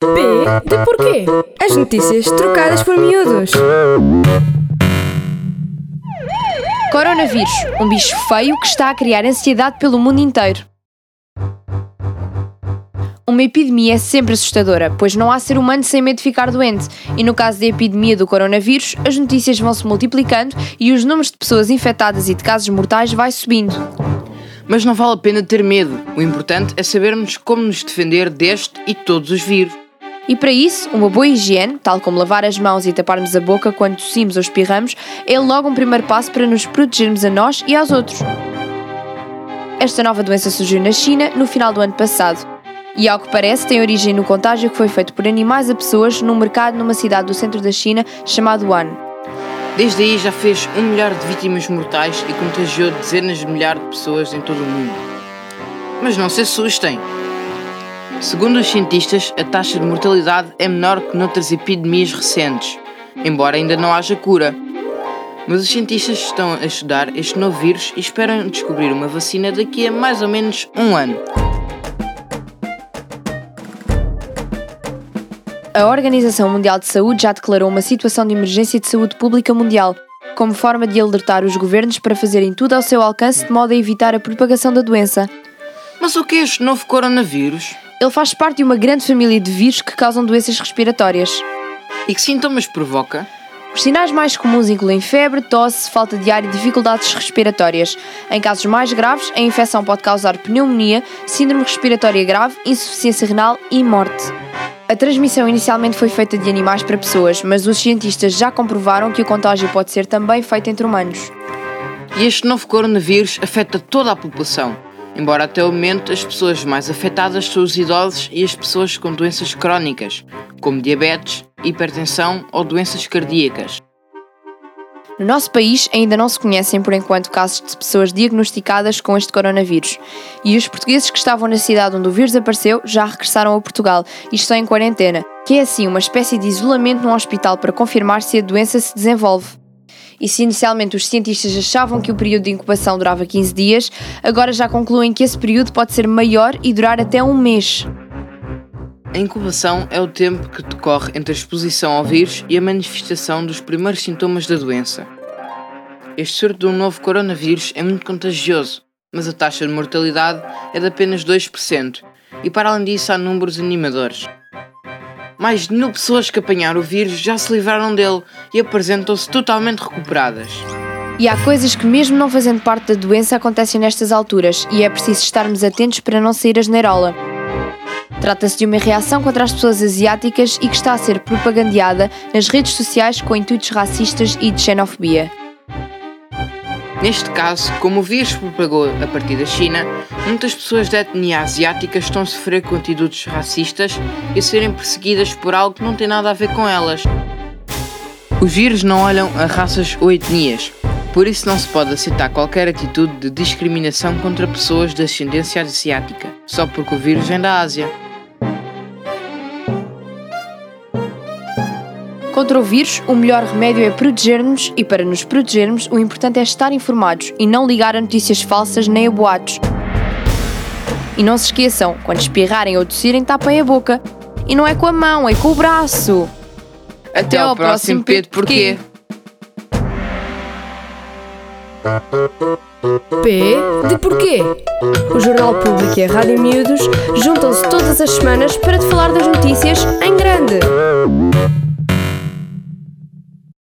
P de porquê? As notícias trocadas por miúdos. Coronavírus, um bicho feio que está a criar ansiedade pelo mundo inteiro. Uma epidemia é sempre assustadora, pois não há ser humano sem medo de ficar doente. E no caso da epidemia do coronavírus, as notícias vão se multiplicando e os números de pessoas infectadas e de casos mortais vai subindo. Mas não vale a pena ter medo. O importante é sabermos como nos defender deste e todos os vírus. E para isso, uma boa higiene, tal como lavar as mãos e taparmos a boca quando tossimos ou espirramos, é logo um primeiro passo para nos protegermos a nós e aos outros. Esta nova doença surgiu na China no final do ano passado. E ao que parece, tem origem no contágio que foi feito por animais a pessoas num mercado numa cidade do centro da China chamado Wuhan. Desde aí já fez um milhar de vítimas mortais e contagiou dezenas de milhares de pessoas em todo o mundo. Mas não se assustem! Segundo os cientistas, a taxa de mortalidade é menor que noutras epidemias recentes, embora ainda não haja cura. Mas os cientistas estão a estudar este novo vírus e esperam descobrir uma vacina daqui a mais ou menos um ano. A Organização Mundial de Saúde já declarou uma situação de emergência de saúde pública mundial, como forma de alertar os governos para fazerem tudo ao seu alcance de modo a evitar a propagação da doença. Mas o que é este novo coronavírus? Ele faz parte de uma grande família de vírus que causam doenças respiratórias. E que sintomas provoca? Os sinais mais comuns incluem febre, tosse, falta de ar e dificuldades respiratórias. Em casos mais graves, a infecção pode causar pneumonia, síndrome respiratória grave, insuficiência renal e morte. A transmissão inicialmente foi feita de animais para pessoas, mas os cientistas já comprovaram que o contágio pode ser também feito entre humanos. E este novo coronavírus afeta toda a população, embora até o momento as pessoas mais afetadas são os idosos e as pessoas com doenças crónicas, como diabetes, hipertensão ou doenças cardíacas. No nosso país ainda não se conhecem por enquanto casos de pessoas diagnosticadas com este coronavírus. E os portugueses que estavam na cidade onde o vírus apareceu já regressaram a Portugal e estão em quarentena, que é assim uma espécie de isolamento num hospital para confirmar se a doença se desenvolve. E se inicialmente os cientistas achavam que o período de incubação durava 15 dias, agora já concluem que esse período pode ser maior e durar até um mês. A incubação é o tempo que decorre entre a exposição ao vírus e a manifestação dos primeiros sintomas da doença. Este surto de um novo coronavírus é muito contagioso, mas a taxa de mortalidade é de apenas 2%, e para além disso há números animadores. Mais de mil pessoas que apanharam o vírus já se livraram dele e apresentam-se totalmente recuperadas. E há coisas que, mesmo não fazendo parte da doença, acontecem nestas alturas, e é preciso estarmos atentos para não sair a generola. Trata-se de uma reação contra as pessoas asiáticas e que está a ser propagandeada nas redes sociais com intuitos racistas e de xenofobia. Neste caso, como o vírus propagou a partir da China, muitas pessoas da etnia asiática estão a sofrer com atitudes racistas e a serem perseguidas por algo que não tem nada a ver com elas. Os vírus não olham a raças ou etnias, por isso não se pode aceitar qualquer atitude de discriminação contra pessoas de ascendência asiática, só porque o vírus vem da Ásia. Contra o vírus, o melhor remédio é proteger-nos e para nos protegermos, o importante é estar informados e não ligar a notícias falsas nem a boatos. E não se esqueçam, quando espirrarem ou tossirem, tapem a boca. E não é com a mão, é com o braço. Até, ao próximo Pedro Porquê? P de porquê? O Jornal Público e a Rádio Miúdos juntam-se todas as semanas para te falar das notícias em grande.